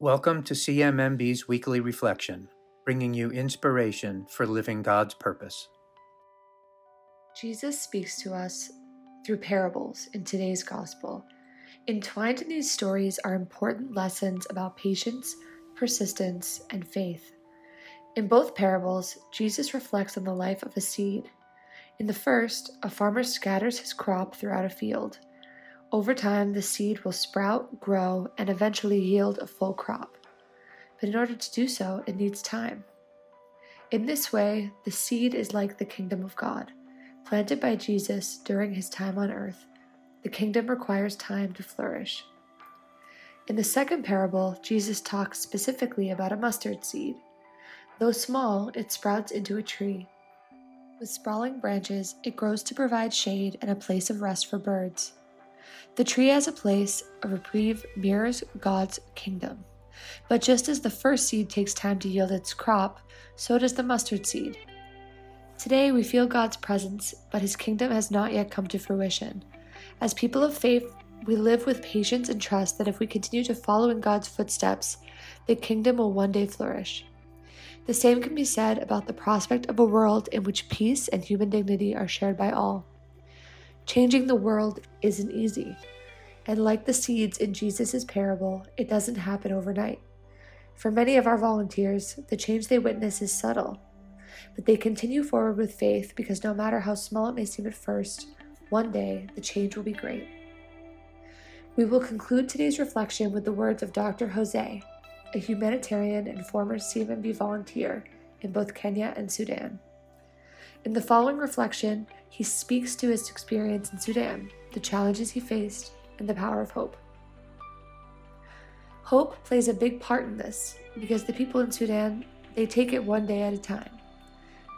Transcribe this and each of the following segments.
Welcome to CMMB's weekly reflection, bringing you inspiration for living God's purpose. Jesus speaks to us through parables in today's gospel. Entwined in these stories are important lessons about patience, persistence, and faith. In both parables, Jesus reflects on the life of a seed. In the first, a farmer scatters his crop throughout a field. Over time, the seed will sprout, grow, and eventually yield a full crop. But in order to do so, it needs time. In this way, the seed is like the kingdom of God. Planted by Jesus during his time on earth, the kingdom requires time to flourish. In the second parable, Jesus talks specifically about a mustard seed. Though small, it sprouts into a tree. With sprawling branches, it grows to provide shade and a place of rest for birds. The tree as a place of reprieve mirrors God's kingdom. But just as the first seed takes time to yield its crop, so does the mustard seed. Today we feel God's presence, but his kingdom has not yet come to fruition. As people of faith, we live with patience and trust that if we continue to follow in God's footsteps, the kingdom will one day flourish. The same can be said about the prospect of a world in which peace and human dignity are shared by all. Changing the world isn't easy. And like the seeds in Jesus' parable, it doesn't happen overnight. For many of our volunteers, the change they witness is subtle, but they continue forward with faith because no matter how small it may seem at first, one day the change will be great. We will conclude today's reflection with the words of Dr. Jose, a humanitarian and former CMMB volunteer in both Kenya and Sudan. In the following reflection, he speaks to his experience in Sudan, the challenges he faced, and the power of hope. Hope plays a big part in this because the people in Sudan, they take it one day at a time.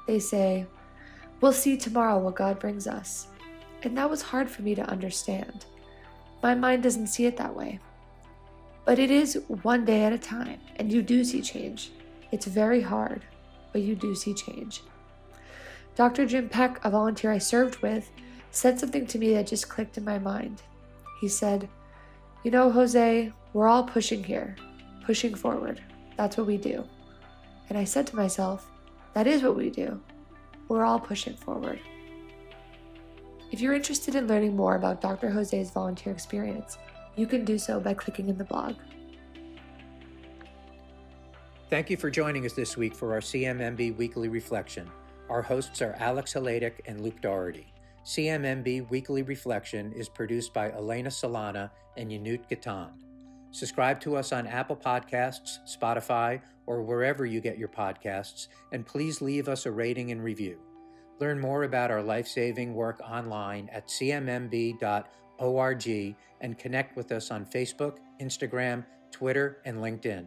They say, We'll see tomorrow what God brings us. And that was hard for me to understand. My mind doesn't see it that way. But it is one day at a time, and you do see change. It's very hard, but you do see change. Dr. Jim Peck, a volunteer I served with, said something to me that just clicked in my mind. He said, You know, Jose, we're all pushing here, pushing forward. That's what we do. And I said to myself, That is what we do. We're all pushing forward. If you're interested in learning more about Dr. Jose's volunteer experience, you can do so by clicking in the blog. Thank you for joining us this week for our CMMB Weekly Reflection. Our hosts are Alex Haladic and Luke Doherty. CMMB Weekly Reflection is produced by Elena Solana and Yanut Gatan. Subscribe to us on Apple Podcasts, Spotify, or wherever you get your podcasts, and please leave us a rating and review. Learn more about our life saving work online at cmmb.org and connect with us on Facebook, Instagram, Twitter, and LinkedIn.